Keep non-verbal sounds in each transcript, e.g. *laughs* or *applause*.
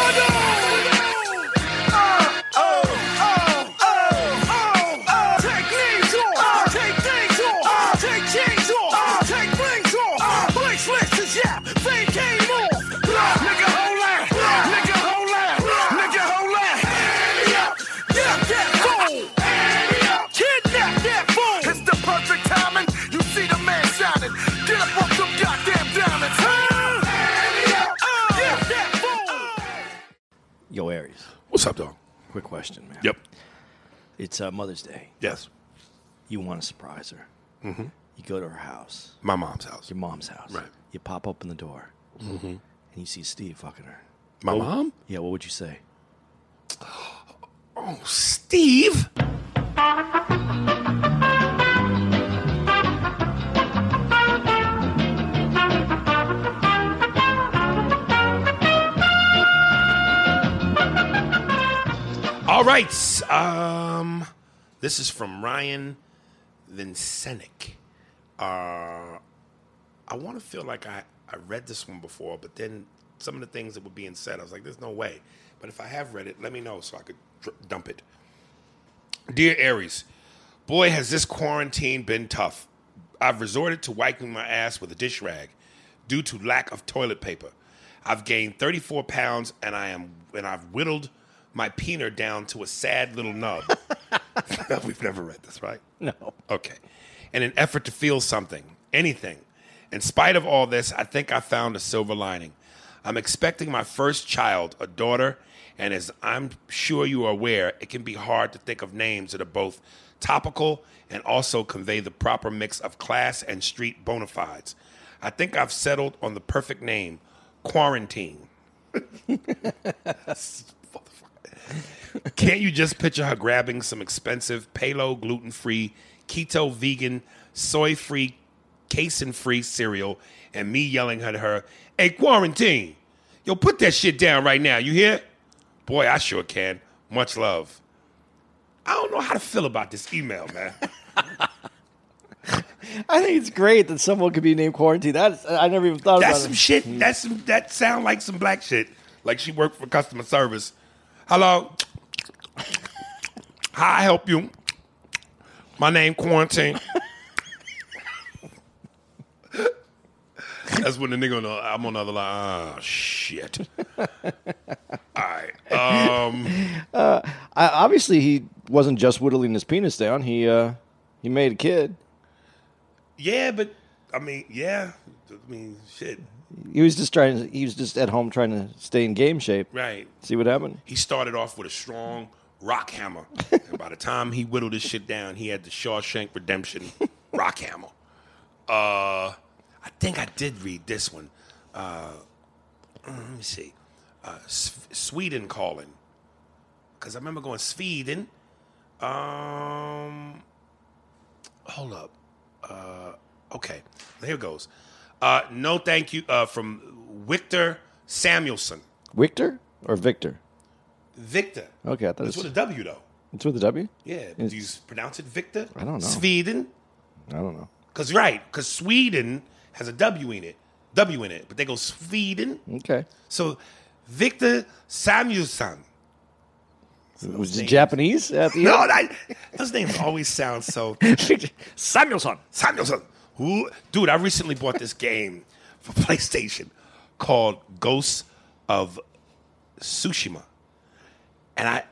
Thunder! Yo, Aries. What's up, dog? Quick question, man. Yep. It's uh, Mother's Day. Yes. You want to surprise her. Mm-hmm. You go to her house, My mom's house. your mom's house. Right. You pop open the door, mm-hmm. and you see Steve fucking her. My mom? Yeah, what would you say? *gasps* Oh, Steve. All right. Um, this is from Ryan Vincenic. Uh, I want to feel like I, I read this one before, but then some of the things that were being said, I was like, there's no way. But if I have read it, let me know so I could dump it. Dear Aries, boy, has this quarantine been tough. I've resorted to wiping my ass with a dish rag due to lack of toilet paper. I've gained 34 pounds and I am and I've whittled my peener down to a sad little nub. *laughs* We've never read this, right? No. Okay. In an effort to feel something, anything. In spite of all this, I think I found a silver lining. I'm expecting my first child, a daughter, and as I'm sure you are aware, it can be hard to think of names that are both topical and also convey the proper mix of class and street bona fides. I think I've settled on the perfect name, Quarantine. *laughs* Can't you just picture her grabbing some expensive paleo gluten free, keto vegan, soy free, casein free cereal and me yelling at her, Hey, quarantine, yo, put that shit down right now, you hear? Boy, I sure can. Much love. I don't know how to feel about this email, man. *laughs* I think it's great that someone could be named Quarantine. That's I never even thought That's about some it. shit. That's some, that sound like some black shit. Like she worked for customer service. Hello. How I help you? My name Quarantine. That's when the nigga on the, I'm on the other line. Oh shit. All right. Um. I, obviously, he wasn't just whittling his penis down. He uh, he made a kid. Yeah, but I mean, yeah. I mean, shit. He was just trying. He was just at home trying to stay in game shape. Right. See what happened? He started off with a strong rock hammer. *laughs* and by the time he whittled his shit down, he had the Shawshank Redemption *laughs* rock hammer. Uh, I think I did read this one. Uh, let me see. Uh, S- Sweden calling. Because I remember going Sweden. Um, hold up. Uh, okay, here it goes. Uh, no, thank you. Uh, from Victor Samuelson. Victor or Victor? Victor. Okay, I thought It's it's, with a W though. it's with a W. Yeah. Do you pronounce it Victor? I don't know. Sweden. I don't know. Because right, because Sweden has a W in it. W in it, but they go Sweden. Okay, So Victor Samuelson. was it Japanese at the *laughs* No, that, those names always sound so *laughs* Samuelson. Samuelson. Who, dude? I recently bought this game for *laughs* PlayStation called Ghosts of Tsushima, and I,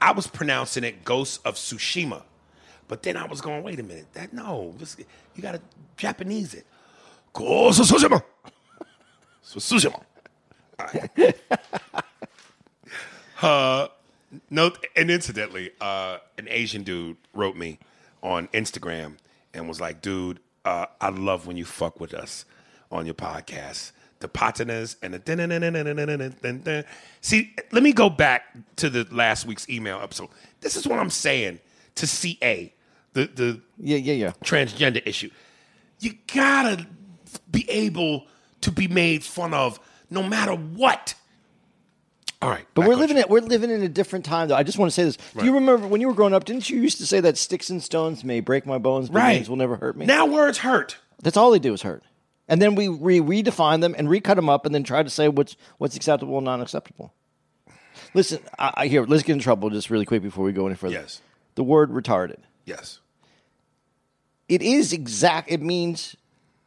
I was pronouncing it Ghosts of Tsushima, but then I was going, wait a minute, that no, this, you got to Japanese it. Ghosts of Tsushima. *laughs* Tsushima. Right. *laughs* uh, no, and incidentally, uh, an Asian dude wrote me on Instagram and was like, dude, uh, I love when you fuck with us on your podcast. The patinas and the see. Let me go back to the last week's email episode. This is what I'm saying to CA, the the Yeah, yeah, yeah. transgender issue. You gotta be able to be made fun of no matter what. All right, But we're living it. We're living in a different time, though. I just want to say this. Do you remember when you were growing up? Didn't you used to say that sticks and stones may break my bones, but Right. will never hurt me? Now words hurt. That's all they do is hurt. And then we re- redefine them and recut them up, and then try to say what's what's acceptable and non acceptable. Listen, I, I here. Let's get in trouble just really quick before we go any further. Yes. The word retarded. Yes. It is exact. It means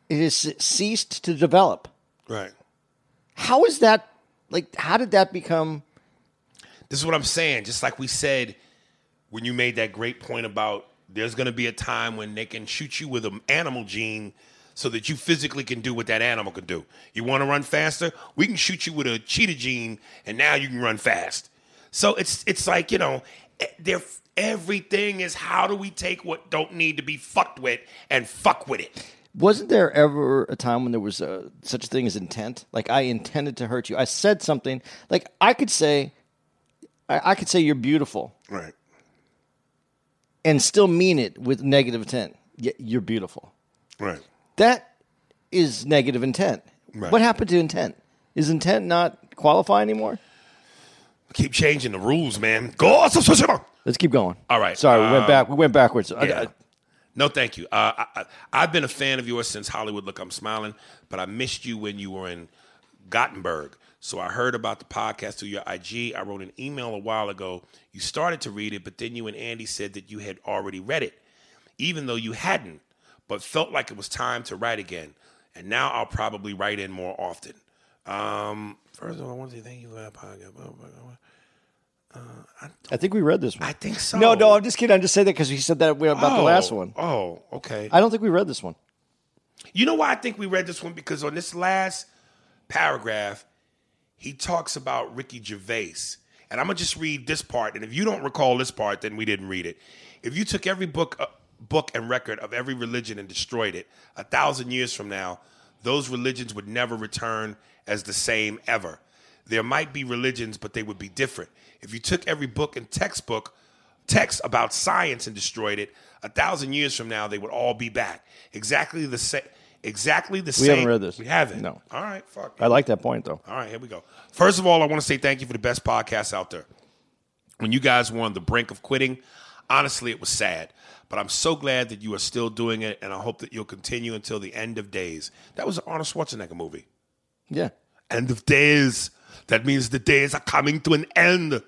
it has ceased to develop. Right. How is that? Like, how did that become? This is what I'm saying. Just like we said when you made that great point about there's going to be a time when they can shoot you with an animal gene so that you physically can do what that animal can do. You want to run faster? We can shoot you with a cheetah gene and now you can run fast. So it's it's like, you know, there everything is how do we take what don't need to be fucked with and fuck with it. Wasn't there ever a time when there was a, such a thing as intent? Like I intended to hurt you. I said something. Like I could say, I, I could say you're beautiful Right. and still mean it with negative intent. Yeah, you're beautiful. Right. That is negative intent. Right. What happened to intent? Is intent not qualify anymore? Keep changing the rules, man. Go. Let's keep going. All right, Sorry, we went uh, back. We went backwards. I- Yeah. I- No, thank you. Uh, I, I've been a fan of yours since Hollywood. Look, I'm smiling, but I missed you when you were in Gothenburg. So I heard about the podcast through your IG. I wrote an email a while ago. You started to read it, but then you and Andy said that you had already read it, even though you hadn't, but felt like it was time to write again. And now I'll probably write in more often. Um, first of all, I want to say thank you for that podcast. I think we read this one. I think so. No, no, I'm just kidding. I'm just saying that because he said that about the last Oh, one. Oh, okay. I don't think we read this one. You know why I think we read this one? Because on this last paragraph, he talks about Ricky Gervais. And I'm going to just read this part. And if you don't recall this part, then we didn't read it. If you took every book, uh, book and record of every religion and destroyed it, a thousand years from now, those religions would never return as the same ever. There might be religions, but they would be different. If you took every book and textbook, text about science and destroyed it, a thousand years from now, they would all be back. Exactly the same. Exactly the We same. haven't read this. We haven't. No. All right. Fuck. I like that point though. All right, here we go. First of all, I want to say thank you for the best podcast out there. When you guys were on the brink of quitting, honestly, it was sad. But I'm so glad that you are still doing it, and I hope that you'll continue until the end of days. That was an Arnold Schwarzenegger movie. Yeah. End of days. That means the days are coming to an end.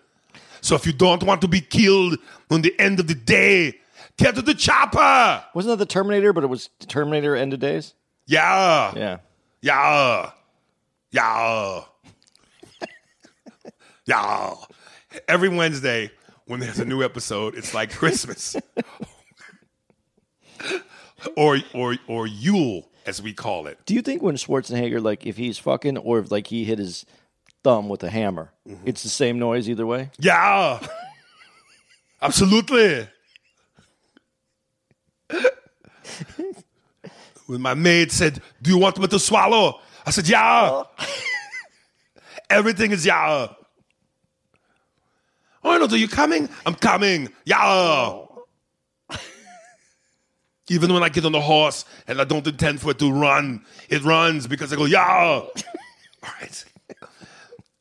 So if you don't want to be killed on the end of the day, get to the chopper. Wasn't that the Terminator? But it was Terminator End of Days. Yeah. Yeah. Yeah. Yeah. yeah. Every Wednesday when there's a new episode, it's like Christmas. *laughs* or or or Yule, as we call it. Do you think when Schwarzenegger, like, if he's fucking or if like he hit his thumb with a hammer, Mm-hmm. it's the same noise either way? Yeah. *laughs* Absolutely. *laughs* when my maid said, Do you want me to swallow? I said, Yeah. *laughs* Everything is yeah. Arnold, are you coming? I'm coming. Yeah. Even when I get on the horse and I don't intend for it to run, it runs because I go, yeah. *laughs* All right.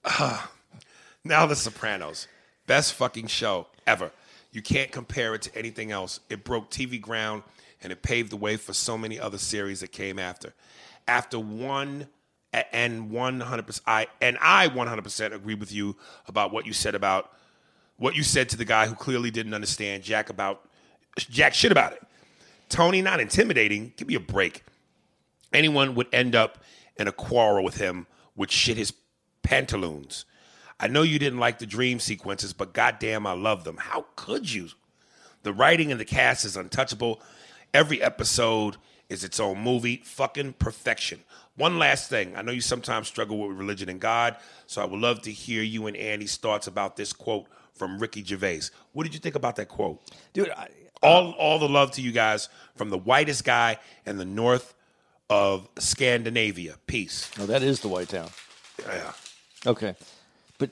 *sighs* Now The Sopranos. Best fucking show ever. You can't compare it to anything else. It broke TV ground and it paved the way for so many other series that came after. After one and 100% I and I 100% agree with you about what you said about what you said to the guy who clearly didn't understand Jack about Jack shit about it. Tony, not intimidating. Give me a break. Anyone would end up in a quarrel with him would shit his pantaloons. I know you didn't like the dream sequences, but goddamn, I love them. How could you? The writing and the cast is untouchable. Every episode is its own movie. Fucking perfection. One last thing. I know you sometimes struggle with religion and God, so I would love to hear you and Andy's thoughts about this quote from Ricky Gervais. What did you think about that quote? dude. All all the love to you guys from the whitest guy in the north of Scandinavia. Peace. no, that is the White Town. Yeah. Okay, but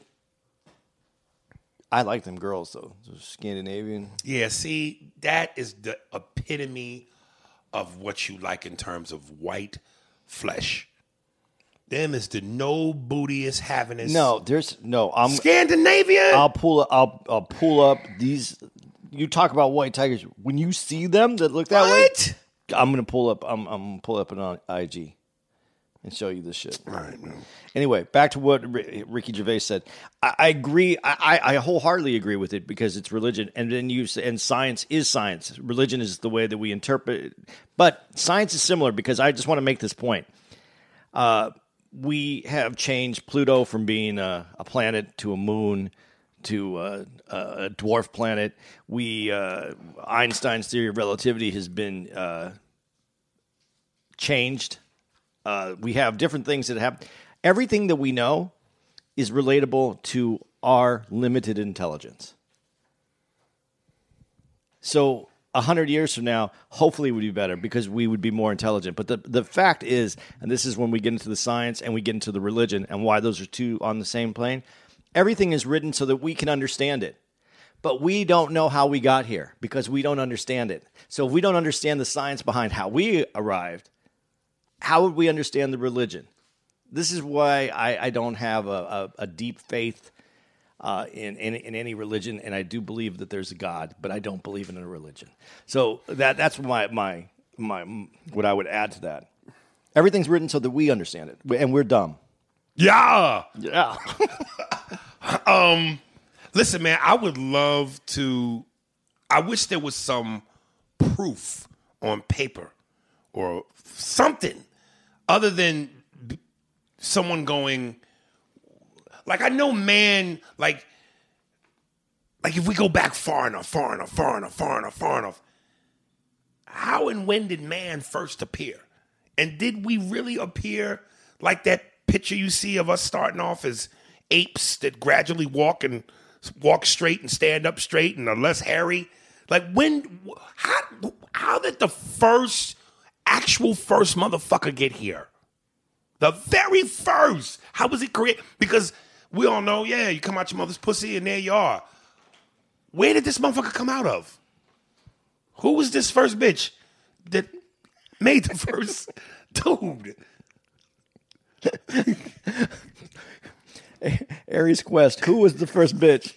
I like them girls though. Those Scandinavian. Yeah, see, that is the epitome of what you like in terms of white flesh. Them is the no bootyest having it. No, there's no. I'm. Scandinavian. I'll pull. I'll. I'll pull up these. You talk about white tigers. When you see them that look that what? way, I'm gonna pull up. I'm. I'm gonna pull up an IG and show you this shit. All right, man. Anyway, back to what R- Ricky Gervais said. I, I agree. I, I I wholeheartedly agree with it because it's religion, and then you and science is science. Religion is the way that we interpret. it. But science is similar because I just want to make this point. Uh, we have changed Pluto from being a, a planet to a moon to a, a dwarf planet. We uh, Einstein's theory of relativity has been uh, changed. Uh, we have different things that happen. Everything that we know is relatable to our limited intelligence. So a hundred years from now, hopefully, would be better because we would be more intelligent. But the the fact is, and this is when we get into the science and we get into the religion and why those are two on the same plane. Everything is written so that we can understand it. But we don't know how we got here because we don't understand it. So if we don't understand the science behind how we arrived, how would we understand the religion? This is why I, I don't have a, a, a deep faith uh, in, in in any religion, and I do believe that there's a God, but I don't believe in a religion. So that that's my my my what I would add to that. Everything's written so that we understand it, and we're dumb. Yeah. Yeah, *laughs* um Listen, man, I would love to. I wish there was some proof on paper or something other than someone going, like, I know man, like, like if we go back far enough, far enough, far enough, far enough, far enough, how and when did man first appear? And did we really appear like that picture you see of us starting off as apes that gradually walk and walk straight and stand up straight and are less hairy? Like when how how did the first actual first motherfucker get here? The very first. How was it created? Because we all know, yeah, you come out your mother's pussy and there you are. Where did this motherfucker come out of? Who was this first bitch that made the *laughs* first dude? Aries Quest. Who was the first bitch?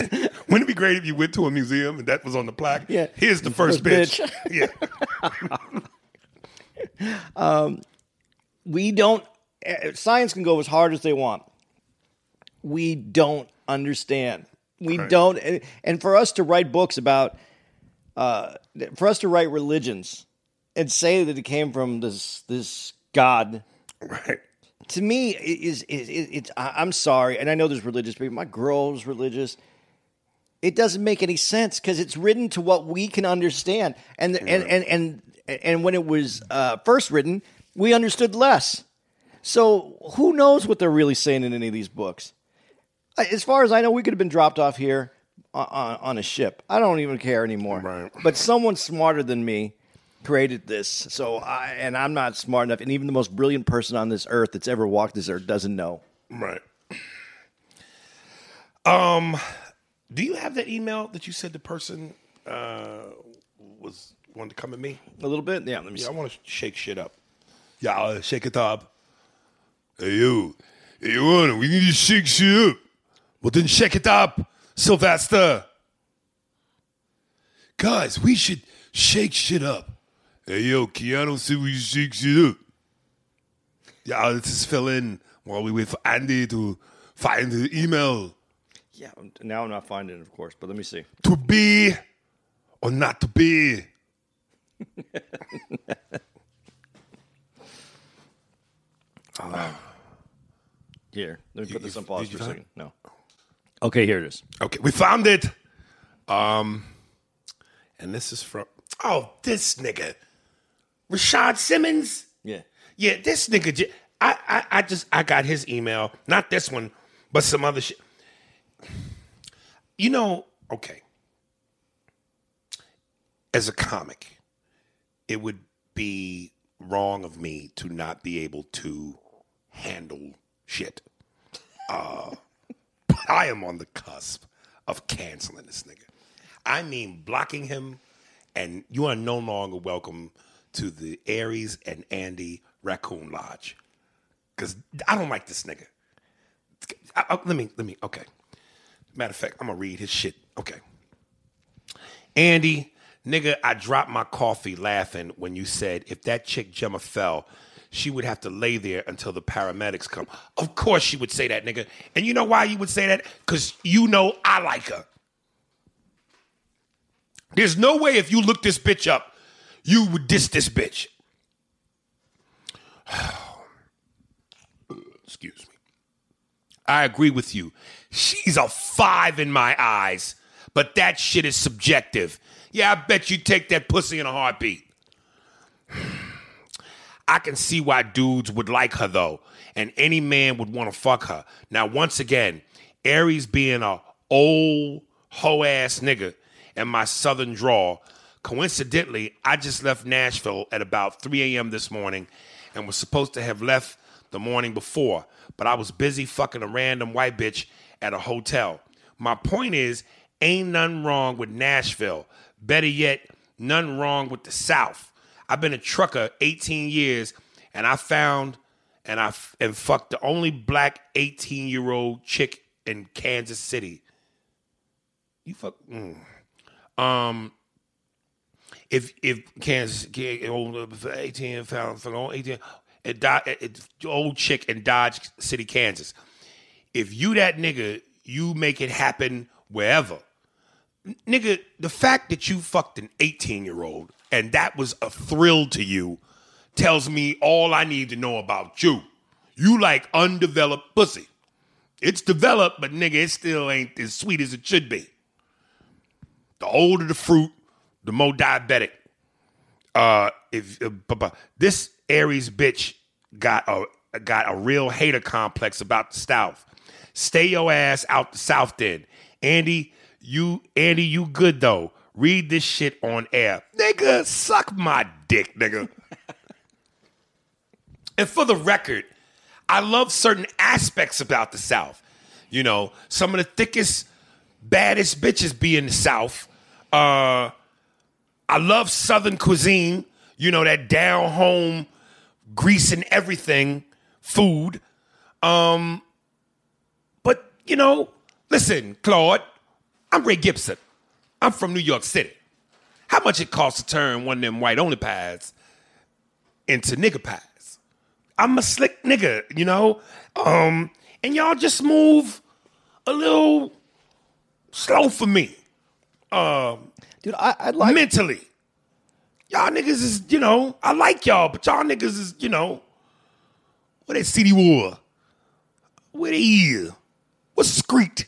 *laughs* Wouldn't it be great if you went to a museum and that was on the plaque? Yeah. Here's the first, First bitch. *laughs* yeah. *laughs* Um, we don't eh, science can go as hard as they want we don't understand we Right. don't and- and for us to write books about uh for us to write religions and say that it came from this this god. Right. to me it is is it, it's i'm sorry and i know there's religious people my girl's religious. It doesn't make any sense because it's written to what we can understand. And and and and and when it was uh, first written we understood less. So who knows what they're really saying in any of these books? As far as i know we could have been dropped off here on, on, on a ship. I don't even care anymore. Right. but someone smarter than me created this so i and i'm not smart enough and even the most brilliant person on this earth that's ever walked this earth doesn't know Right. Um, do you have that email that you said the person uh, was wanted to come at me? a little bit yeah let me Yeah, see I want to shake shit up. Yeah, uh, shake it up. Hey you, hey Ron, we need to shake shit up. Well then shake it up, Sylvester. Guys, we should shake shit up. Hey yo, Keanu said we should shake shit up. Yeah, let's just fill in while we wait for Andy to find the email. yeah now i'm not finding it of course but let me see To be or not to be. *laughs* Here, let me put You- this on pause for a find second. No. Okay, here it is. Okay, we found it. Um, and this is from oh this nigga, Rashad Simmons. Yeah. Yeah, this nigga. j- I, I, I just I got his email, not this one, but some other shit. You know, okay. As a comic, it would be wrong of me to not be able to handle shit. Uh, but I am on the cusp of canceling this nigga. I mean, blocking him, and you are no longer welcome to the Aries and Andy Raccoon Lodge. Because I don't like this nigga. I- I- let me, let me, okay. Matter of fact, I'm to read his shit. Okay. Andy, nigga, I dropped my coffee laughing when you said if that chick Gemma fell, she would have to lay there until the paramedics come. Of course she would say that, nigga. And you know why you would say that? Because you know I like her. There's no way if you look this bitch up, you would diss this bitch. *sighs* Excuse me. I agree with you. She's a five in my eyes, but that shit is subjective. Yeah, I bet you take that pussy in a heartbeat. *sighs* I can see why dudes would like her though, and any man would want to fuck her. Now, once again, Aries being a old hoe ass nigga and my southern drawl. Coincidentally, I just left Nashville at about 3 a.m. this morning and was supposed to have left the morning before, but I was busy fucking a random white bitch at a hotel. My point is, ain't nothing wrong with Nashville. Better yet, nothing wrong with the South. I've been a trucker 18 years, and I found and I f- and fucked the only black 18 year old chick in Kansas City. You fuck. mm. Um, if if Kansas old 18 found 18 it died old chick in Dodge City, Kansas. If you that nigga, you make it happen wherever. Nigga, the fact that you fucked an 18 year old and that was a thrill to you tells me all I need to know about you. You like undeveloped pussy. It's developed, but nigga, it still ain't as sweet as it should be. The older the fruit, the more diabetic. Uh, if uh, this Aries bitch got a got a real hater complex about the South, stay your ass out the South. Then, Andy, you Andy, you good though. Read this shit on air, nigga. Suck my dick, nigga. *laughs* and for the record, I love certain aspects about the South. You know, some of the thickest, baddest bitches be in the South. Uh, I love Southern cuisine. You know that down home, grease and everything food. Um, but you know, listen, Claude, I'm Ray Gibson. I'm from New York City. How much it costs to turn one of them white only pies into nigger pies? I'm a slick nigga, you know. Um, and y'all just move a little slow for me Dude, I, I'd like mentally. Y'all niggas is, you know, I like y'all, but y'all niggas is, you know, what that city war? Where they is? What's Screet?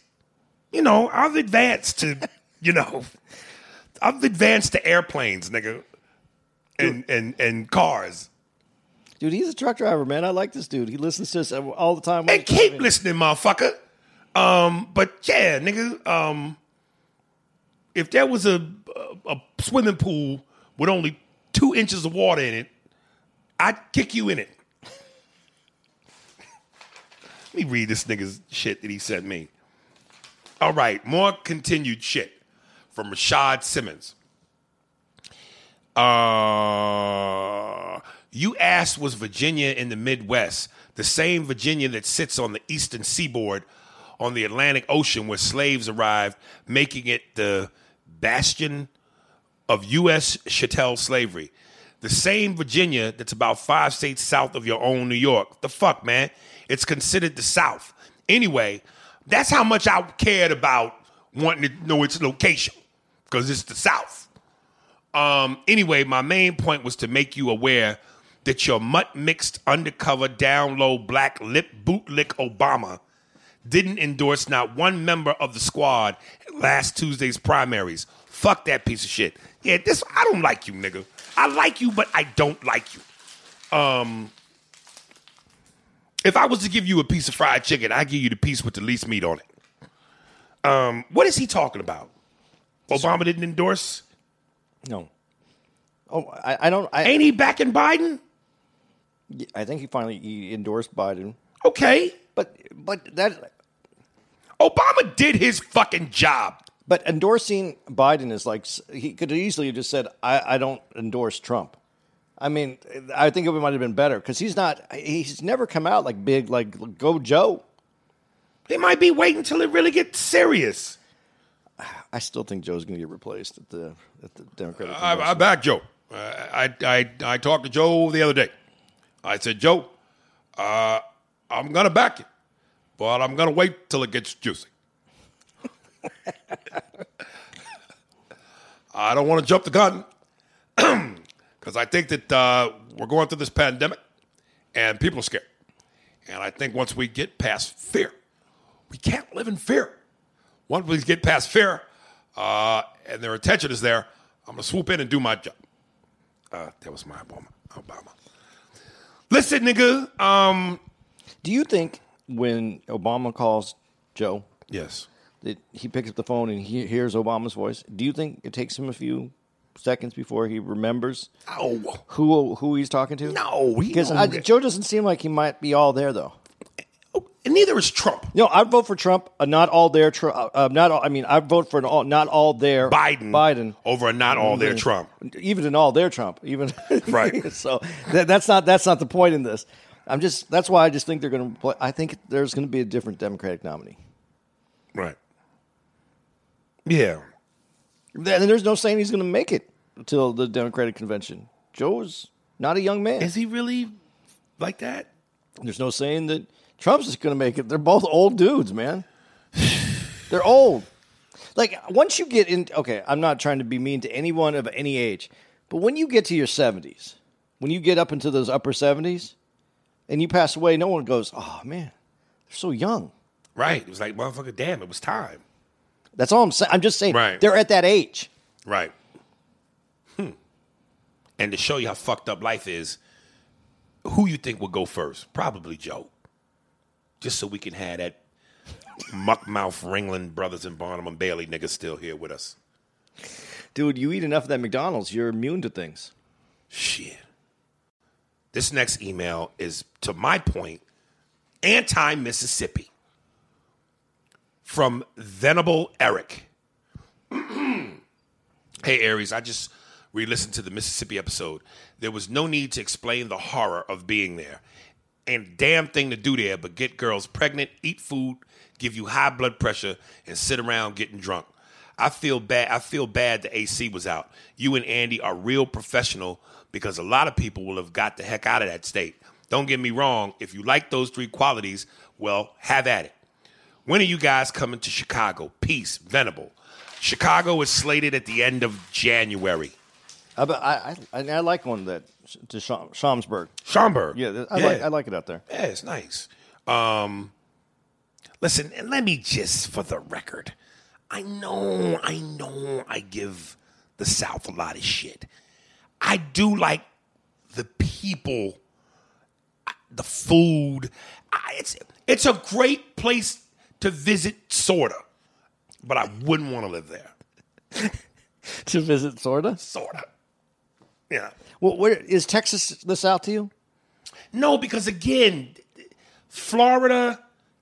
You know, I've advanced to, you know, *laughs* I've advanced to airplanes, nigga. And and and cars. dude, he's a truck driver, man. I like this dude. He listens to us all the time. And keep listening, motherfucker. Um, but yeah, nigga, um, if there was a, a, a swimming pool with only two inches of water in it, I'd kick you in it. *laughs* Let me read this nigga's shit that he sent me. All right, more continued shit from Rashad Simmons. Uh, you asked was Virginia in the Midwest, the same Virginia that sits on the eastern seaboard on the Atlantic Ocean where slaves arrived, making it the bastion of U.S. chattel slavery. The same Virginia that's about five states south of your own New York. The fuck, man? It's considered the South. Anyway, that's how much I cared about wanting to know its location because it's the South. Um, anyway, my main point was to make you aware that your mutt mixed undercover down low black lip bootlick Obama didn't endorse not one member of the squad last Tuesday's primaries. Fuck that piece of shit. Yeah, this I don't like you, nigga. I like you, but I don't like you. Um, if I was to give you a piece of fried chicken, I give you the piece with the least meat on it. Um, what is he talking about? Obama didn't endorse. No. Oh, I, I don't. I, Ain't he backing Biden? I think he finally he endorsed Biden, Okay, but but that Obama did his fucking job. but endorsing Biden is like he could easily have just said I, I don't endorse Trump. I mean, I think it might have been better because he's not. He's never come out like big like go Joe. They might be waiting until it really gets serious. I still think Joe's going to get replaced at the at the Democratic. I, I back Joe. Uh, I, I I talked to Joe the other day. I said, Joe, uh, I'm gonna back you, but I'm gonna wait till it gets juicy. I don't want to jump the gun *clears throat* because I think that uh, we're going through this pandemic and people are scared. And I think once we get past fear, we can't live in fear. Once we get past fear uh, and their attention is there, I'm going to swoop in and do my job. Uh, that was my Obama. Obama. Listen, nigga. Um, Do you think when Obama calls Joe yes. that he picks up the phone and he hears Obama's voice? Do you think it takes him a few seconds before he remembers Oh, who who he's talking to? no. because Joe doesn't seem like he might be all there though. and neither is Trump. No, I'd vote for Trump. Uh, not all there. Tr- uh, uh, not all. I mean, I'd vote for an all. Not all there. Biden. Biden. Over a not all there Trump. Even an all there Trump. Even *laughs* Right. *laughs* so that, that's not that's not the point in this. I'm just that's why I just think they're going to play. I think there's going to be a different Democratic nominee. Right. Yeah. And there's no saying he's going to make it until the Democratic convention. Joe's not a young man. Is he really like that? There's no saying that Trump's just going to make it. They're both old dudes, man. *sighs* They're old. Like once you get in, okay, I'm not trying to be mean to anyone of any age, but when you get to your 70s, when you get up into those upper 70s, and you pass away, no one goes, "Oh man, they're so young." Right. It was like, motherfucker, damn, it was time. That's all I'm saying. I'm just saying Right. they're at that age. Right. Hmm. And to show you how fucked up life is, who you think would go first? Probably Joe. Just so we can have that muckmouth Ringling Brothers and Barnum and Bailey niggas still here with us. Dude, you eat enough of that McDonald's, you're immune to things. Shit. This next email is, to my point, anti Mississippi. From Venable Eric. *clears throat* hey, Aries, I just re listened to the Mississippi episode. There was no need to explain the horror of being there. And damn thing to do there but get girls pregnant, eat food, give you high blood pressure, and sit around getting drunk. I feel bad. I feel bad the AC was out. You and Andy are real professional because a lot of people will have got the heck out of that state. Don't get me wrong. If you like those three qualities, well, have at it. When are you guys coming to Chicago? Peace, Venable. Chicago is slated at the end of January. I, I, I, I like one that to Schaumsburg. Schaumburg. Yeah, I like I like it out there. Yeah, it's nice. Um, listen, and let me just, for the record, I know, I know, I give the South a lot of shit. I do like the people, the food. It's it's a great place to visit, sorta, but I wouldn't want to live there, *laughs* To visit sorta. sorta. Yeah. Well, where is Texas the South to you? No, because again, Florida,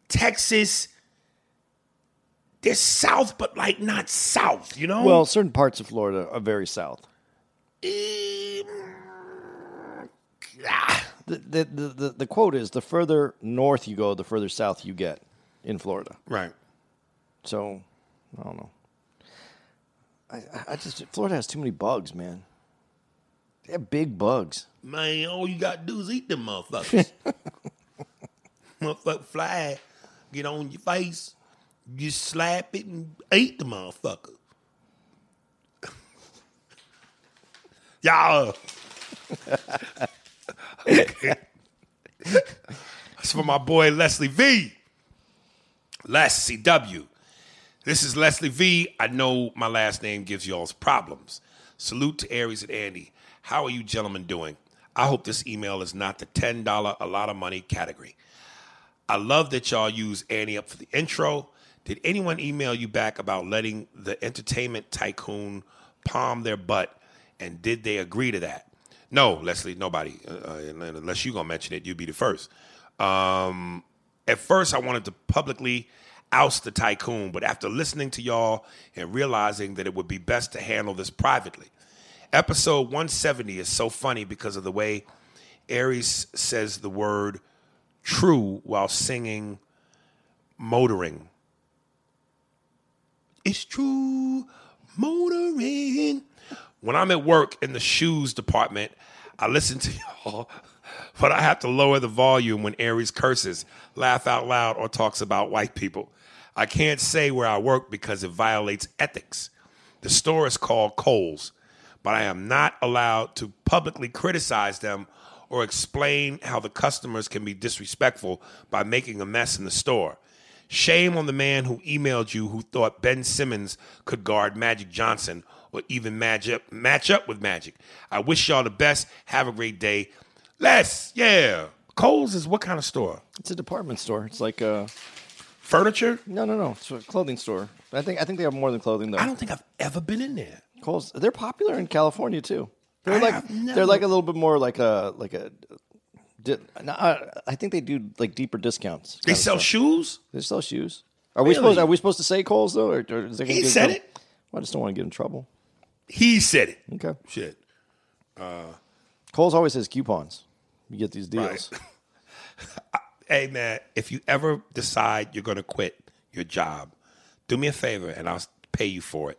Texas, they're south, but like not south, you know? Well, certain parts of Florida are very south. Um, ah, The, the, the, the, quote is the further north you go, the further south you get in Florida. right. So, I don't know. I, I- I just, Florida has too many bugs, man. They have big bugs. Man, all you got to do is eat them motherfuckers. *laughs* Motherfucker fly, get on your face, you slap it and eat the motherfucker. Y'all. *laughs* That's for my boy Leslie V. Les CW. This is Leslie V. I know my last name gives y'all's problems. Salute to Aries and Andy. How are you gentlemen doing? I hope this email is not the $10 a lot of money category. I love that y'all use Annie up for the intro. Did anyone email you back about letting the entertainment tycoon palm their butt? And did they agree to that? No, Leslie, nobody. Uh, uh unless you're going to mention it, you'd be the first. Um, at first, I wanted to publicly oust the tycoon, but after listening to y'all and realizing that it would be best to handle this privately, episode 170 is so funny because of the way Aries says the word true while singing motoring. It's true motoring. When I'm at work in the shoes department, I listen to *laughs* y'all, but I have to lower the volume when Aries curses, laugh out loud, or talks about white people. I can't say where I work because it violates ethics. The store is called Kohl's, but I am not allowed to publicly criticize them or explain how the customers can be disrespectful by making a mess in the store. Shame on the man who emailed you who thought Ben Simmons could guard Magic Johnson or even match up, match up with Magic. I wish y'all the best. Have a great day. Les, yeah. Kohl's is what kind of store? It's a department store. It's like a furniture. No, no, no. It's a clothing store. I think I think they have more than clothing though. I don't think I've ever been in there. Kohl's. They're popular in California too. They're I like they're like a little bit more like a like a. I think they do like deeper discounts. They sell shoes. They sell shoes. Are we supposed Are we supposed to say Kohl's though, or, or is he said it? Well, I just don't want to get in trouble. He said it. Okay. Shit. Uh, Kohl's always has coupons. You get these deals. *laughs* Right. hey man, if you ever decide you're going to quit your job, do me a favor and I'll pay you for it.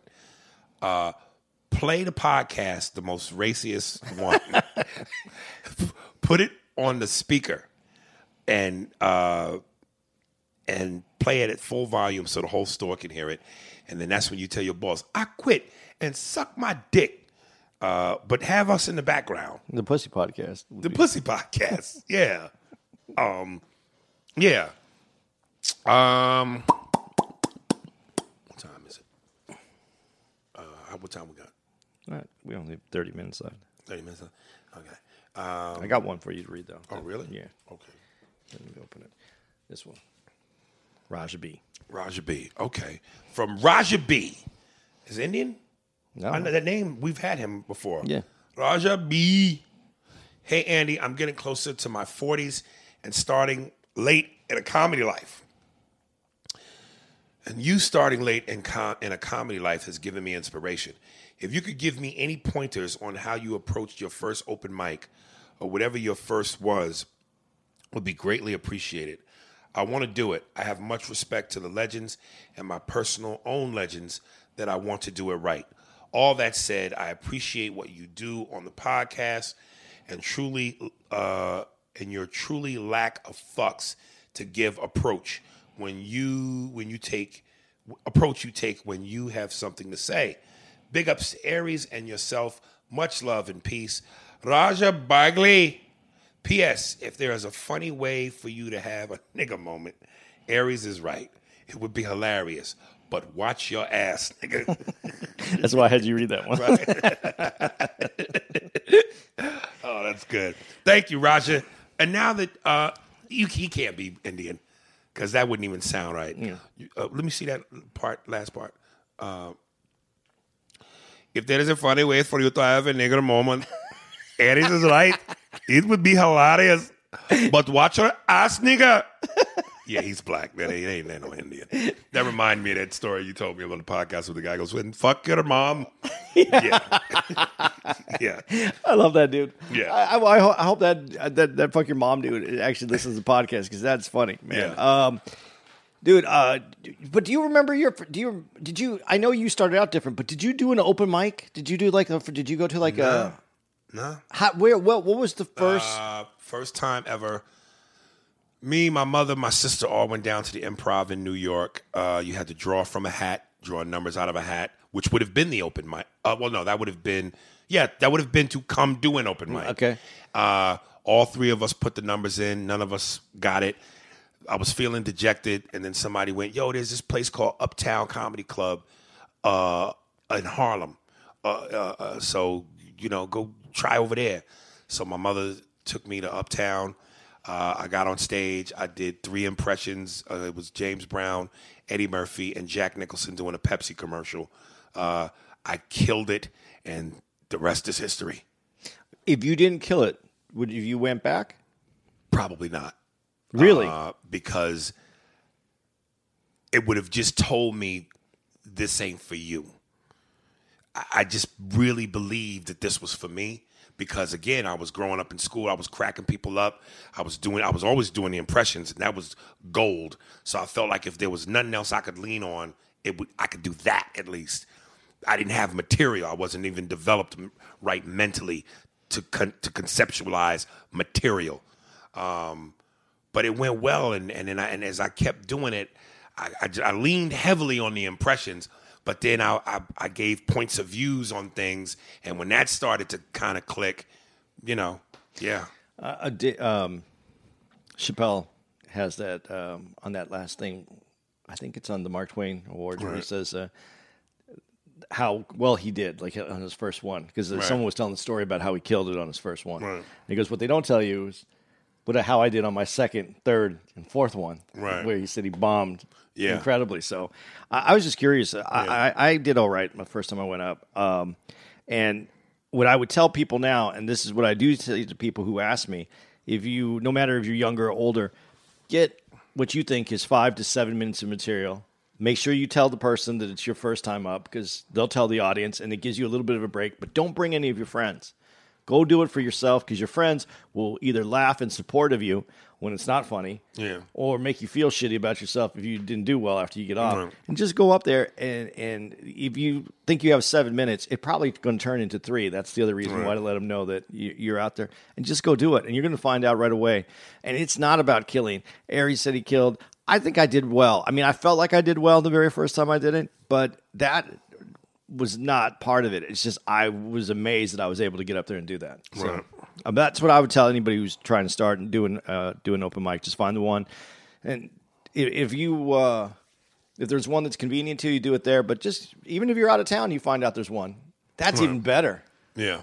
Uh, play the podcast, the most raciest one. *laughs* Put it on the speaker and uh, and play it at full volume so the whole store can hear it. And then that's when you tell your boss, "I quit and suck my dick." Uh, but have us in the background. The Pussy Podcast. The be- Pussy Podcast. *laughs* yeah. Um. Yeah. Um. What time is it? Uh, what time we got? All right, we only have thirty minutes left. Thirty minutes left. Okay. Um, I got one for you to read though. Oh, really? Yeah. Okay. Let me open it. This one. Raja B. Raja B. Okay. From Raja B. Is Indian? No. I know that name. We've had him before. Yeah. Raja B. Hey Andy, I'm getting closer to my 40s and starting late in a comedy life. And you starting late in, com- in a comedy life has given me inspiration. If you could give me any pointers on how you approached your first open mic or whatever your first was, would be greatly appreciated. I want to do it. I have much respect to the legends and my personal own legends that I want to do it right. All that said, I appreciate what you do on the podcast and truly uh, and your truly lack of fucks to give approach when you when you take approach you take when you have something to say. Big ups to Aries and yourself. Much love and peace. Raja Bagley. P.S. If there is a funny way for you to have a *laughs* nigga moment, Aries is right. It would be hilarious. But watch your ass, nigga. *laughs* That's why I had you read that one. Right. *laughs* oh, that's good. Thank you, Raja. And now that uh, you, he can't be Indian because that wouldn't even sound right. Yeah. Uh, let me see that part, last part. Uh, if there is a funny way for you to have a nigger moment, Aries is right. It would be hilarious. But watch your ass, nigga. Yeah, he's black. Man, he ain't no Indian. That remind me of that story you told me about the podcast where the guy goes, "When fuck your mom." *laughs* Yeah, *laughs* yeah. I love that dude. Yeah, I, I, I hope that that that fuck your mom dude actually listens to the podcast because that's funny, man. Yeah. Um, dude. Uh, but do you remember your? Do you did you? I know you started out different, but did you do an open mic? Did you do like a? Did you go to like no. a? No. How, where? What? What was the first? Uh, first time ever. Me, my mother, my sister all went down to the Improv in New York. Uh, you had to draw from a hat, draw numbers out of a hat, which would have been the open mic. Uh, well, no, that would have been Yeah, that would have been to come do an open mic. Okay. Uh, all three of us put the numbers in. None of us got it. I was feeling dejected, and then somebody went, "Yo, there's this place called Uptown Comedy Club uh, in Harlem. Uh, uh, uh, so you know, go try over there." So my mother took me to Uptown. Uh, I got on stage. I did three impressions. Uh, it was James Brown, Eddie Murphy, and Jack Nicholson doing a Pepsi commercial. Uh, I killed it, and the rest is history. If you didn't kill it, would if you went back? Probably not. Really? uh, because it would have just told me this ain't for you. I, I just really believed that this was for me because again, I was growing up in school, I was cracking people up, I was doing, I was always doing the impressions, and that was gold. So I felt like if there was nothing else I could lean on, it would, I could do that at least. I didn't have material. I wasn't even developed right mentally to con- to conceptualize material. Um, but it went well, and and then I, and as I kept doing it, i i leaned heavily on the impressions. But then I, I I gave points of views on things, and when that started to kind of click, you know, yeah, Uh, di- um, Chappelle has that um, on that last thing. I think it's on the Mark Twain Awards where he says uh, how well he did, like on his first one, because Right. someone was telling the story about how he killed it on his first one. Right. And he goes, "What they don't tell you is what how I did on my second, third, and fourth one, Right. where he said he bombed Yeah. incredibly." So I, I was just curious. I, I, I did all right my first time I went up, um, and what I would tell people now, and this is what I do to people who ask me, if you, no matter if you're younger or older, get what you think is five to seven minutes of material. Make sure you tell the person that it's your first time up because they'll tell the audience and it gives you a little bit of a break, but don't bring any of your friends. Go do it for yourself because your friends will either laugh in support of you when it's not funny, Yeah. or make you feel shitty about yourself if you didn't do well after you get off. Right. And just go up there and and if you think you have seven minutes, it probably going to turn into three. That's the other reason Right. why to let them know that you, you're out there and just go do it, and you're going to find out right away. And it's not about killing. Aries said he killed. I think I did well. I mean, I felt like I did well the very first time I did it, but that was not part of it. It's just I was amazed that I was able to get up there and do that. So Right. um, that's what I would tell anybody who's trying to start and doing uh, do an open mic. Just find the one, and if, if you uh, if there's one that's convenient to you, do it there. But just even if you're out of town, you find out there's one. That's even better. Yeah.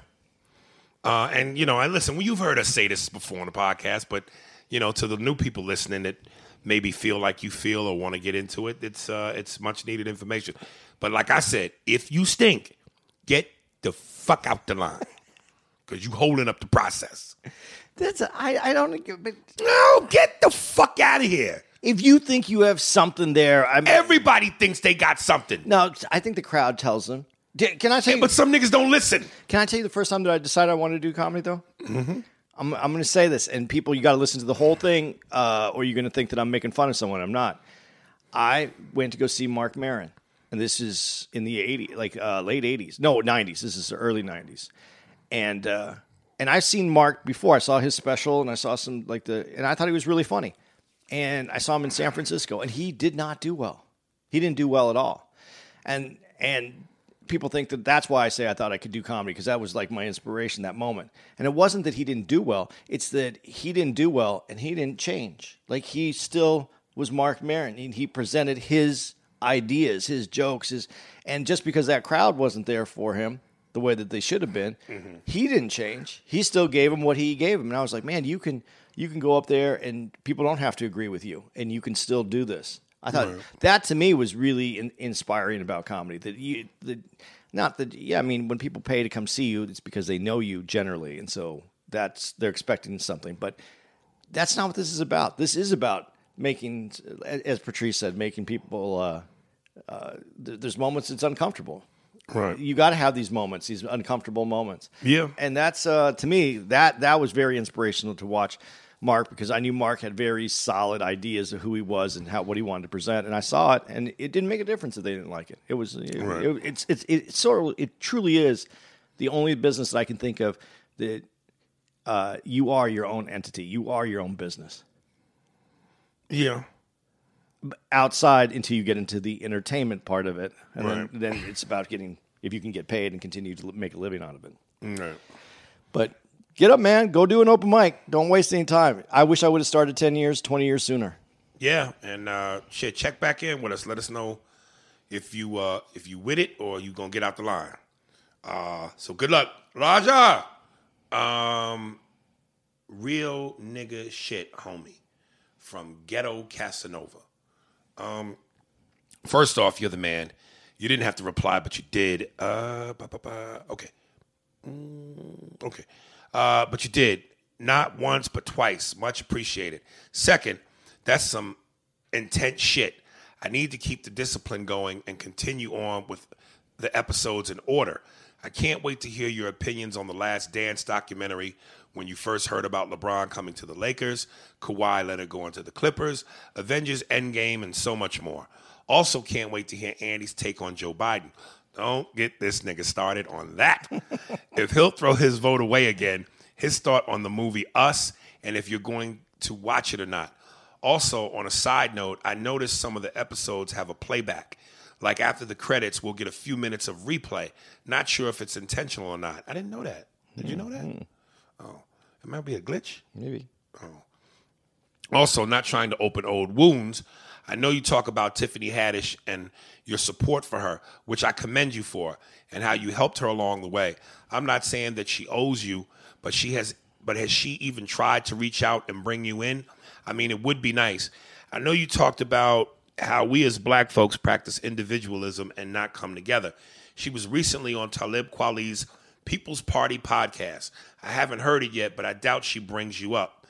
Uh, and you know, I listen. Well, you've heard us say this before on the podcast, but you know, to the new people listening that maybe feel like you feel or want to get into it, it's uh, it's much needed information. But like I said, if you stink, get the fuck out the line *laughs* because you holding up the process. That's I I don't. But No, get the fuck out of here. if you think you have something there, I'm Everybody thinks they got something, no. I think the crowd tells them. Can I tell you? but some niggas don't listen. Can I tell you the first time that I decided I wanted to do comedy though? Mm-hmm. I'm I'm going to say this, and people, you got to listen to the whole thing, uh, or you're going to think that I'm making fun of someone. I'm not. I went to go see Mark Maron, and this is in the 80s, like uh, late 80s, no 90s. This is the early 90s, and uh, and I've seen Mark before. I saw his special, and I saw some like the, and I thought he was really funny, and I saw him in San Francisco, and he did not do well. He didn't do well at all, and and people think that that's why I say I thought I could do comedy because that was like my inspiration that moment. And it wasn't that he didn't do well; it's that he didn't do well and he didn't change. Like he still was Mark Maron, and he presented his ideas, his jokes, his, and just because that crowd wasn't there for him the way that they should have been, he didn't change. He still gave him what he gave him, and I was like, man, you can you can go up there and people don't have to agree with you, and you can still do this. I thought that to me was really in, inspiring about comedy. That you, that not that, yeah. I mean, when people pay to come see you, it's because they know you generally, and so that's they're expecting something. But that's not what this is about. This is about making, as Patrice said, making people. Uh, uh, th- there's moments it's uncomfortable. Right. You got to have these moments, these uncomfortable moments. Yeah. And that's uh, to me that that was very inspirational to watch Mark because I knew Mark had very solid ideas of who he was and how what he wanted to present, and I saw it, and it didn't make a difference if they didn't like it. It was it, Right. it- it's it's it sort of it truly is the only business that I can think of that uh, you are your own entity, you are your own business. Yeah. Outside until you get into the entertainment part of it, and Right. then, then it's about getting if you can get paid and continue to make a living out of it. Right. But get up, man. Go do an open mic. Don't waste any time. I wish I would have started 10 years, 20 years sooner. Yeah, and uh, shit, check back in with us. Let us know if you uh, if you with it or you gonna get out the line. Uh, so good luck, Raja. Um, real nigga shit, homie, from Ghetto Casanova. Um, first off, you're the man. You didn't have to reply, but you did. Uh, ba, ba, ba. okay. Mm, okay. Uh, but you did. Not once, but twice. Much appreciated. Second, that's some intense shit. I need to keep the discipline going and continue on with the episodes in order. I can't wait to hear your opinions on the last dance documentary when you first heard about LeBron coming to the Lakers, Kawhi Leonard going to the Clippers, Avengers Endgame, and so much more. Also, can't wait to hear Andy's take on Joe Biden. Don't get this nigga started on that. *laughs* if he'll throw his vote away again, his thought on the movie Us, and if you're going to watch it or not. Also, on a side note, I noticed some of the episodes have a playback. Like after the credits, we'll get a few minutes of replay. Not sure if it's intentional or not. I didn't know that. Did you know that? Mm-hmm. Oh, it might be a glitch. Maybe. Oh. Also, not trying to open old wounds. I know you talk about Tiffany Haddish and your support for her, which I commend you for, and how you helped her along the way. I'm not saying that she owes you, but she has. But has she even tried to reach out and bring you in? I mean, it would be nice. I know you talked about how we as black folks practice individualism and not come together. She was recently on Talib Kweli's People's Party podcast. I haven't heard it yet, but I doubt she brings you up.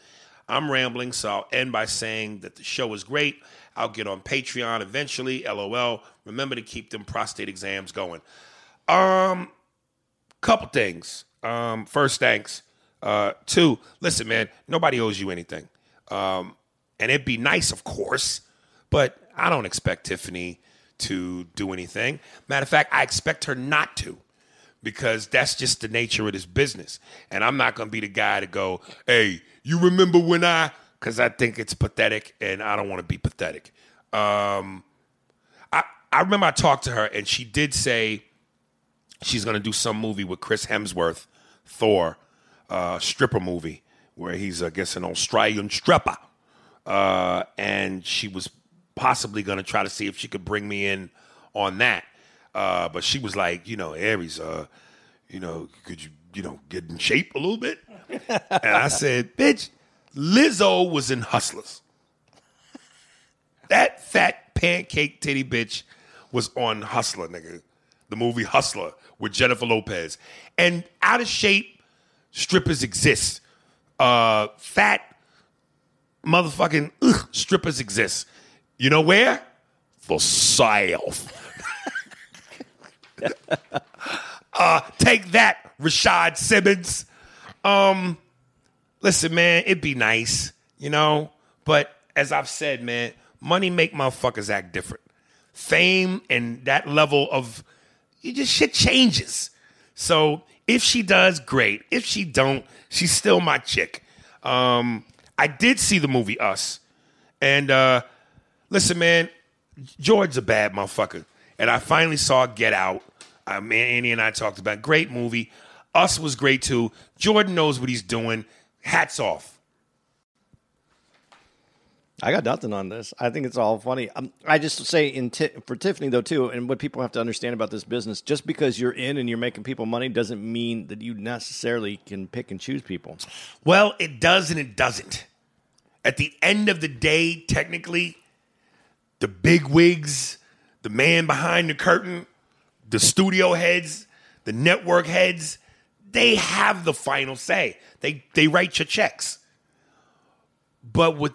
I'm rambling, so I'll end by saying that the show is great. I'll get on Patreon eventually. LOL. Remember to keep them prostate exams going. Um, couple things. Um, first, thanks. Uh, two, listen, man, nobody owes you anything. Um, and it'd be nice, of course, but I don't expect Tiffany to do anything. Matter of fact, I expect her not to because that's just the nature of this business. And I'm not going to be the guy to go, hey, you remember when I, because I think it's pathetic and I don't want to be pathetic. Um, I, I remember I talked to her and she did say she's going to do some movie with Chris Hemsworth, Thor, uh, stripper movie where he's, I guess, an Australian stripper. Uh, and she was possibly going to try to see if she could bring me in on that. Uh, but she was like, you know, Aries, uh, you know, could you, you know, get in shape a little bit? and I said, bitch, Lizzo was in Hustlers. That fat pancake titty bitch was on Hustler, nigga. The movie Hustler with Jennifer Lopez. And out of shape strippers exist. Uh, fat motherfucking ugh, strippers exist. You know where? For sale. *laughs* uh, take that, Rashad Simmons. Um, listen, man, it'd be nice, you know, but as I've said, man, money make motherfuckers act different. Fame and that level of you just shit changes. So if she does, great. If she don't, she's still my chick. Um, I did see the movie Us, and uh, listen, man, George's a bad motherfucker, and I finally saw Get Out. Man, Andy and I talked about great movie. Us was great too. Jordan knows what he's doing. Hats off. I got nothing on this. I think it's all funny. Um, I just say in ti for Tiffany though too, and what people have to understand about this business: just because you're in and you're making people money doesn't mean that you necessarily can pick and choose people. Well, it does and it doesn't. At the end of the day, technically, the big wigs, the man behind the curtain, the studio heads, the network heads, they have the final say. They they write your checks. But with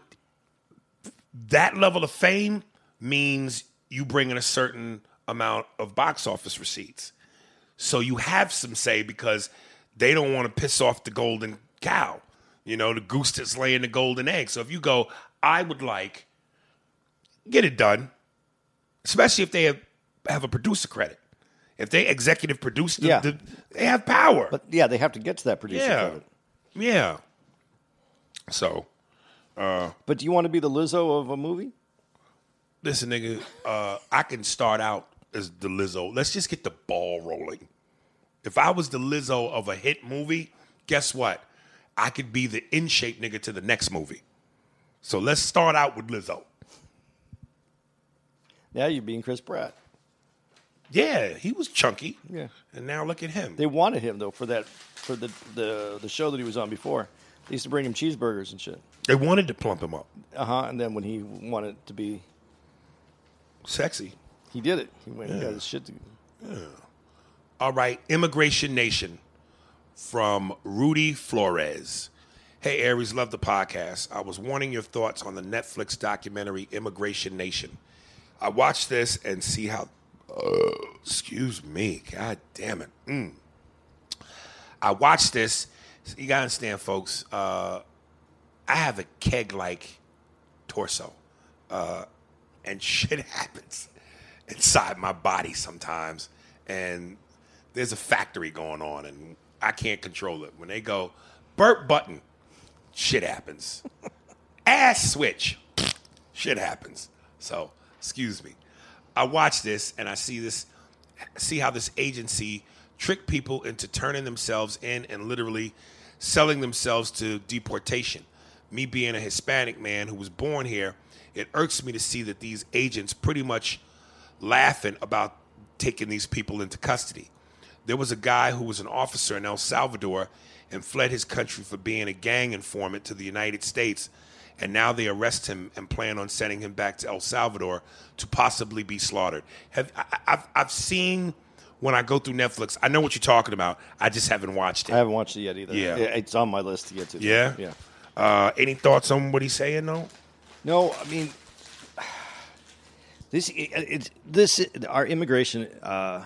that level of fame means you bring in a certain amount of box office receipts. So you have some say because they don't want to piss off the golden cow, you know, the goose that's laying the golden egg. So if you go, I would like, get it done, especially if they have, have a producer credit. If they executive produce, the, Yeah. the, they have power. But yeah, they have to get to that producer yeah, credit. yeah. So But do you want to be the Lizzo of a movie? listen, nigga, uh, I can start out as the Lizzo. Let's just get the ball rolling. If I was the Lizzo of a hit movie, guess what? I could be the in shape nigga to the next movie. So let's start out with Lizzo. Now you're being Chris Pratt. Yeah, he was chunky. Yeah. And now look at him. They wanted him though for that for the the the show that he was on before. They used to bring him cheeseburgers and shit. They wanted to plump him up. Uh huh. And then when he wanted to be, Sexy. he did it. He went and got his shit. To, Yeah. All right, Immigration Nation from Rudy Flores. Hey, Aries, love the podcast. I was wanting your thoughts on the Netflix documentary Immigration Nation. I watched this and see how. Excuse me. God damn it. Mm. I watched this. You gotta understand, folks. Uh, I have a keg like torso, uh, and *laughs* shit happens inside my body sometimes. And there's a factory going on, and I can't control it. When they go, burp button, shit happens. *laughs* Ass switch, *sniffs* shit happens. So, excuse me. I watch this and I see this, see how this agency trick people into turning themselves in and literally selling themselves to deportation. Me being a Hispanic man who was born here, it irks me to see that these agents pretty much laughing about taking these people into custody. There was a guy who was an officer in El Salvador and fled his country for being a gang informant to the United States. And now they arrest him and plan on sending him back to El Salvador to possibly be slaughtered. Have I, I've I've seen when I go through Netflix. I know what you're talking about. I just haven't watched it. I haven't watched it yet either. Yeah. it's on my list to get to. yeah. yeah. Uh, any thoughts on what he's saying though? No, I mean, this it's this our immigration uh,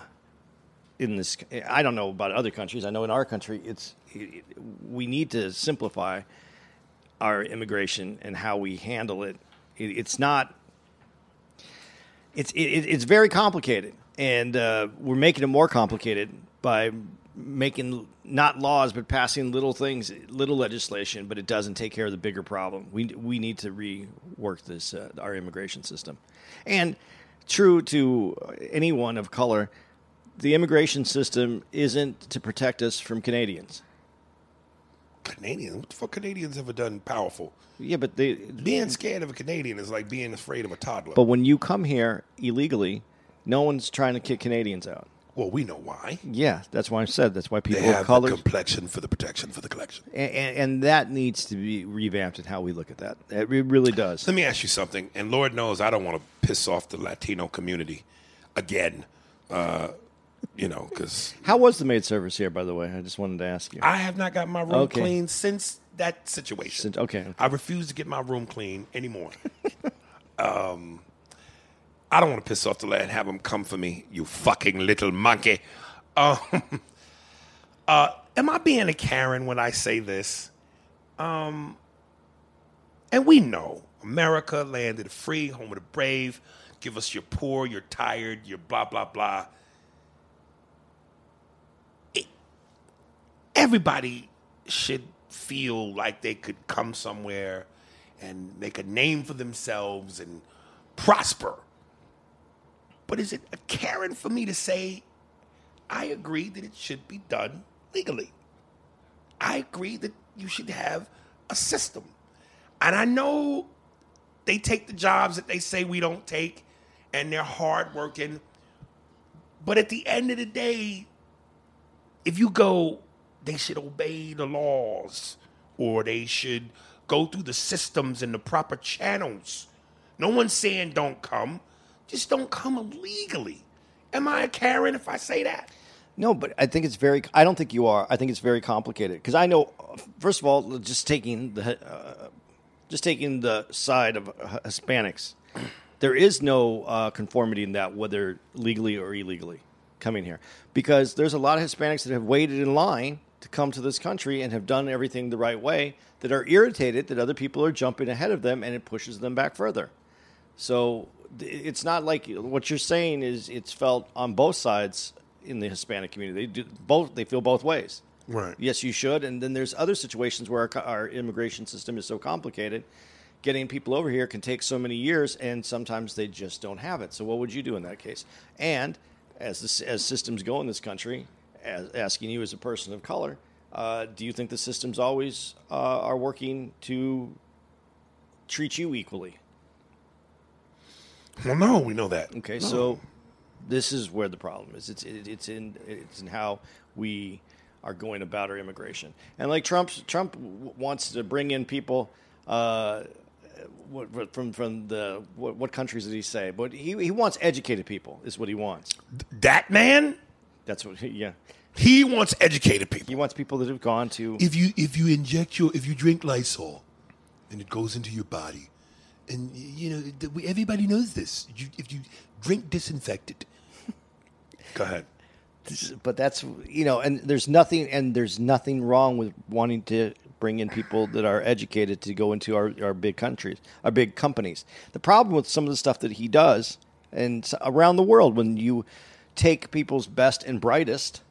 in this. I don't know about other countries. I know in our country, it's it, we need to simplify our immigration and how we handle it. it it's not. It's it, it's very complicated, and uh, we're making it more complicated by making not laws but passing little things, little legislation, but it doesn't take care of the bigger problem. We we need to rework this uh, our immigration system, and true to anyone of color, the immigration system isn't to protect us from Canadians. Canadians. What the fuck Canadians ever done powerful? Yeah, but they Being scared of a Canadian is like being afraid of a toddler. but when you come here illegally, no one's trying to kick Canadians out. well, we know why. Yeah, that's why I said that's why people of have color the complexion for the protection for the collection. and, and, and that needs to be revamped in how we look at that. It really does. Let me ask you something, and Lord knows I don't want to piss off the Latino community again. Uh, you know, because How was the maid service here, by the way? I just wanted to ask you. I have not got my room Okay. clean since that situation. Since- okay. I refuse to get my room clean anymore. *laughs* um, I don't want to piss off the lad. Have him come for me, you fucking little monkey. Um, *laughs* uh, am I being a Karen when I say this? Um, and we know America land of the free, home of the brave. Give us your poor, your tired, your blah blah blah. Everybody should feel like they could come somewhere and make a name for themselves and prosper. But is it a Karen for me to say, I agree that it should be done legally? I agree that you should have a system. And I know they take the jobs that they say we don't take and they're hardworking. But at the end of the day, if you go, they should obey the laws or they should go through the systems and the proper channels. No one's saying don't come, just don't come illegally. Am I a Karen if I say that? No, but I think it's very. I don't think you are. I think it's very complicated because I know. First of all, just taking the uh, just taking the side of Hispanics, there is no uh, conformity in that whether legally or illegally coming here because there's a lot of Hispanics that have waited in line to come to this country and have done everything the right way that are irritated that other people are jumping ahead of them and it pushes them back further. So it's not like what you're saying is it's felt on both sides in the Hispanic community. They do both. They feel both ways. Right. Yes, you should. And then there's other situations where our, our immigration system is so complicated. getting people over here can take so many years, and sometimes they just don't have it. So, what would you do in that case? And as as systems go in this country, as, asking you as a person of color, uh, do you think the systems always uh, are working to treat you equally? Well, no, we know that. Okay, No. so this is where the problem is. It's it, it's in it's in how we are going about our immigration. And like Trump, Trump w- wants to bring in people. Uh, what, what, from from the what, what countries did he say? But he he wants educated people. Is what he wants. that man, That's what. *laughs* Yeah, he wants educated people. he wants people that have gone to. if you if you inject your if you drink Lysol, and it goes into your body, and you know everybody knows this. You, if you drink disinfectant, *laughs* Go ahead. But that's you know, and there's nothing and there's nothing wrong with wanting to bring in people that are educated to go into our, our big countries, our big companies. The problem with some of the stuff that he does and around the world, when you take people's best and brightest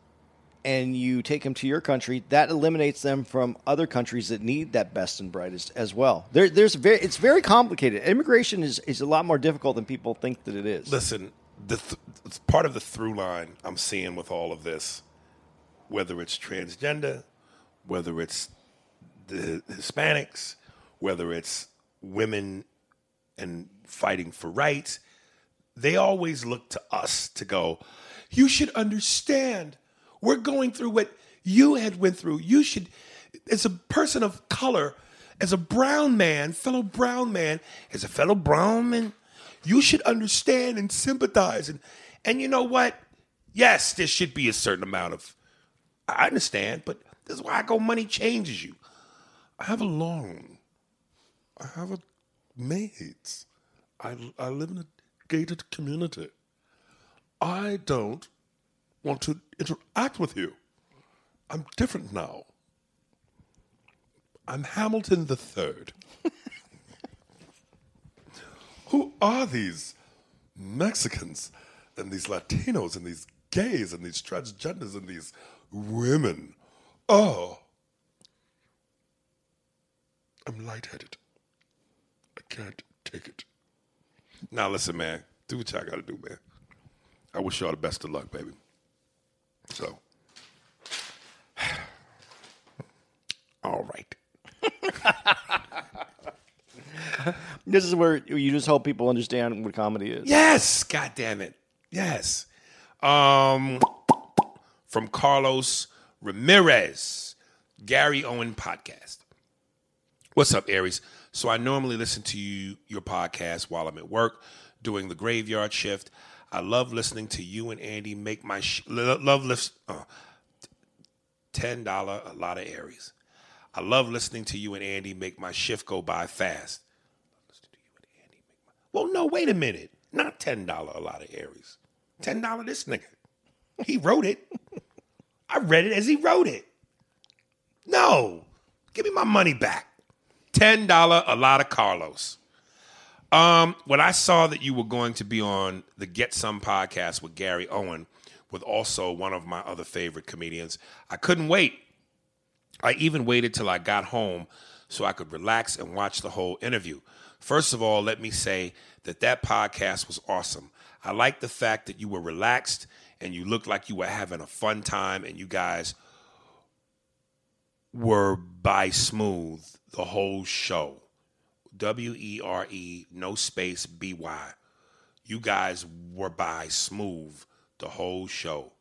and you take them to your country, that eliminates them from other countries that need that best and brightest as well. There, there's very, it's very complicated. Immigration is, is a lot more difficult than people think that it is. Listen, the th- it's part of the through line I'm seeing with all of this, whether it's transgender, whether it's the Hispanics, whether it's women and fighting for rights, they always look to us to go, you should understand. We're going through what you had went through. You should as a person of color, as a brown man, fellow brown man, as a fellow brown man, you should understand and sympathize and and you know what? Yes, there should be a certain amount of I understand, but this is why I go money changes you. I have a loan. I have a maids. I, I live in a gated community. I don't want to interact with you. I'm different now. I'm Hamilton the Third. *laughs* Who are these Mexicans and these Latinos and these gays and these transgenders and these women? Oh, I'm lightheaded. I can't take it. Now listen, man. Do what y'all gotta do, man. I wish y'all the best of luck, baby. So, *sighs* all right. *laughs* This is where you just hope people understand what comedy is. Yes, God damn it. Yes. Um, from Carlos Ramirez, Gary Owen podcast. What's up, Aries? So I normally listen to you your podcast while I'm at work doing the graveyard shift. I love listening to you and Andy make my sh- love lifts. Uh, Ten dollar a lot of Aries. I love listening to you and Andy make my shift go by fast. Well, no, wait a minute. Not ten dollar a lot of Aries. Ten dollar this nigga. He wrote it. I read it as he wrote it. No, give me my money back. Ten dollar a lot of Carlos. Um, when I saw that you were going to be on the Get Some podcast with Gary Owen, with also one of my other favorite comedians, I couldn't wait. I even waited till I got home so I could relax and watch the whole interview. First of all, let me say that that podcast was awesome. I like the fact that you were relaxed and you looked like you were having a fun time and you guys were by smooth the whole show. W E R E, no space, B Y. You guys were by smooth the whole show.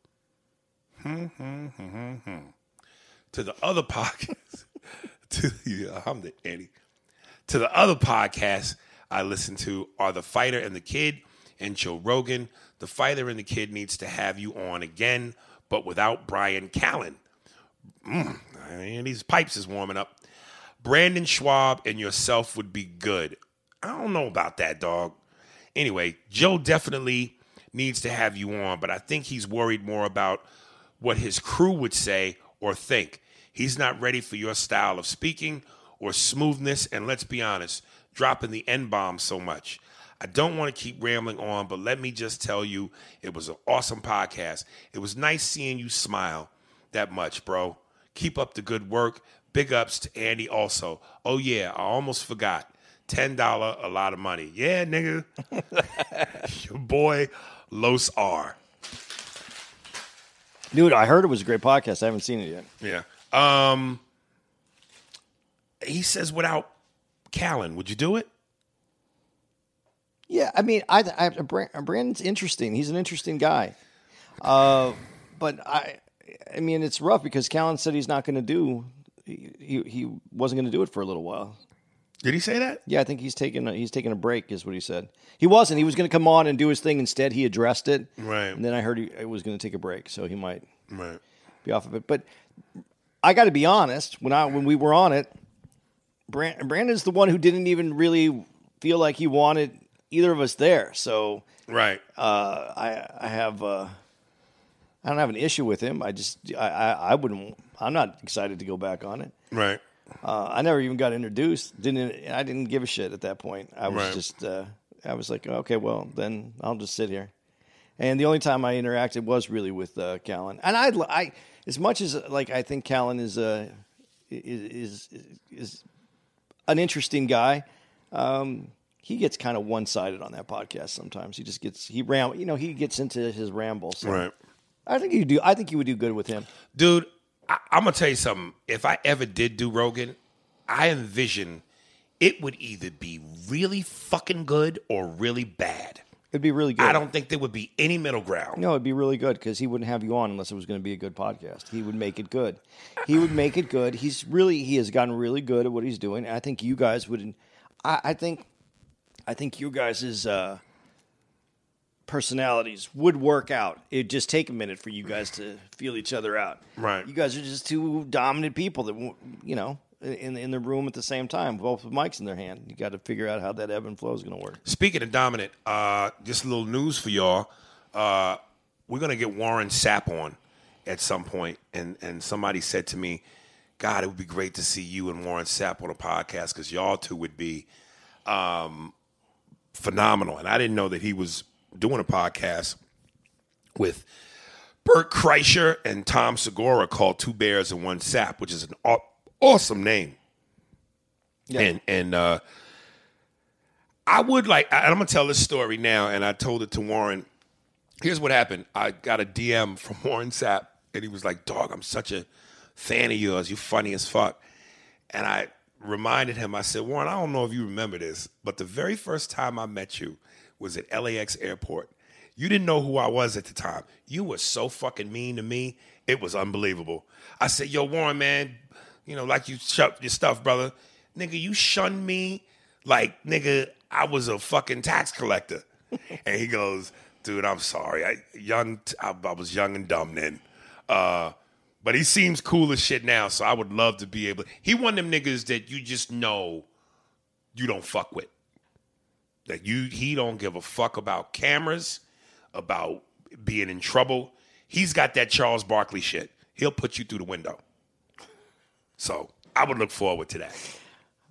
Hmm, hmm, hmm, to the other podcast, *laughs* to yeah, I'm the Andy. To the other podcasts I listen to are The Fighter and the Kid and Joe Rogan. The Fighter and the Kid needs to have you on again, but without Bryan Callen. Mm, these pipes is warming up. Brendan Schaub and yourself would be good. I don't know about that, dog. Anyway, Joe definitely needs to have you on, but I think he's worried more about what his crew would say or think. He's not ready for your style of speaking or smoothness, and let's be honest, dropping the N bomb so much. I don't want to keep rambling on, but let me just tell you it was an awesome podcast. It was nice seeing you smile that much, bro. Keep up the good work. Big ups to Andy also. Oh, yeah, I almost forgot. ten dollar, a lot of money. Yeah, nigga. *laughs* Your boy Los R. Dude, I heard it was a great podcast. I haven't seen it yet. Yeah. Um. He says without Callen, would you do it? Yeah, I mean, I, I Bran- Brendan's interesting. He's an interesting guy. Uh, but I, I mean, it's rough because Callen said he's not going to do. He, he he wasn't going to do it for a little while. Did he say that? Yeah, I think he's taking a, he's taking a break, is what he said. He wasn't. He was going to come on and do his thing. Instead, he addressed it. Right. And then I heard he, he was going to take a break, so he might Right. be off of it. But I got to be honest. When I when we were on it, Brand, Brendan's the one who didn't even really feel like he wanted either of us there. So Right. uh, I I have uh, I don't have an issue with him. I just I, I I wouldn't. I'm not excited to go back on it. right. Uh, I never even got introduced. Didn't I didn't give a shit at that point. I was Right. just uh, I was like, okay, well then I'll just sit here. And the only time I interacted was really with uh, Callen. And I, I as much as like I think Callen is a is is is an interesting guy. Um, he gets kind of one sided on that podcast sometimes. He just gets he ram you know he gets into his ramble. So Right. I think you do. I think you would do good with him. Dude, I, I'm gonna tell you something. If I ever did do Rogan, I envision it would either be really fucking good or really bad. It'd be really good. I don't think there would be any middle ground. No, it'd be really good because he wouldn't have you on unless it was going to be a good podcast. He would make it good. He would make it good. He's really he has gotten really good at what he's doing. I think you guys would. I, I think, I think you guys' is. uh, personalities would work out. It'd just take a minute for you guys to feel each other out. Right. You guys are just two dominant people that you know in in the room at the same time, both with mics in their hand. You got to figure out how that ebb and flow is going to work. Speaking of dominant, uh, just a little news for y'all. Uh, we're gonna get Warren Sapp on at some point, and and somebody said to me, "God, it would be great to see you and Warren Sapp on a podcast because y'all two would be um, phenomenal." And I didn't know that he was doing a podcast with Bert Kreischer and Tom Segura called Two Bears and One Sap, which is an aw- awesome name. And and uh, I would like, and I'm gonna tell this story now, and I told it to Warren. Here's what happened. I got a DM from *laughs* Warren Sapp, and he was like, "Dog, I'm such a fan of yours. You're funny as fuck." And I reminded him. I said, "Warren, I don't know if you remember this, but the very first time I met you was at LAX airport. You didn't know who I was at the time. You were so fucking mean to me. It was unbelievable. I said, "Yo, Warren, man, you know, like you shut your stuff, brother. Nigga, you shunned me like nigga, I was a fucking tax collector." *laughs* and he goes, "Dude, I'm sorry. I young, I, I was young and dumb then." Uh, but he seems cool as shit now, so I would love to be able. He one of them niggas that you just know you don't fuck with. That you he don't give a fuck about cameras, about being in trouble. He's got that Charles Barkley shit. He'll put you through the window. So I would look forward to that.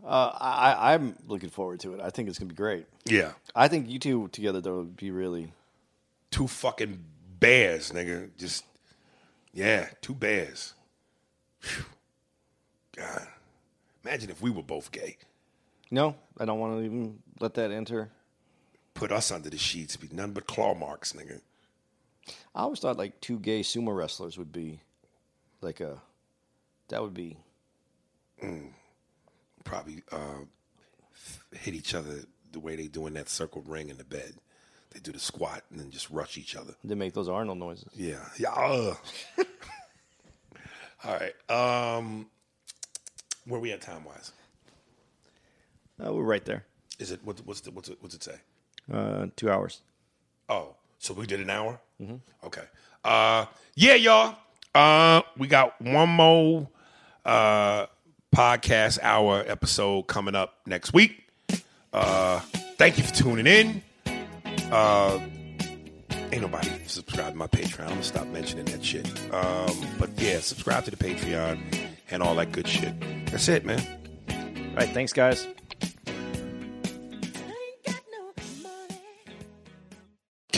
Uh, I, I'm looking forward to it. I think it's going to be great. Yeah. I think you two together though would be really. Two fucking bears, nigga. Just yeah, two bears. Phew. God. Imagine if we were both gay. No, I don't want to even let that enter. Put us under the sheets, be none but claw marks, nigga. I always thought like two gay sumo wrestlers would be like a. That would be. Probably uh, hit each other the way they do in that circle ring in the bed. They do the squat and then just rush each other. They make those Arnold noises. Yeah. Yeah. uh. *laughs* All right. Um, where we at time wise? Uh, we're right there. Is it what, what's the, what's it what's it say? Uh, two hours. Oh, so we did an hour. Mm-hmm. Okay. Uh, yeah, y'all. Uh, we got one more uh podcast hour episode coming up next week. Uh, thank you for tuning in. Uh, ain't nobody subscribed to my Patreon. I'm gonna stop mentioning that shit. Um, but yeah, subscribe to the Patreon and all that good shit. That's it, man. All right. Thanks, guys.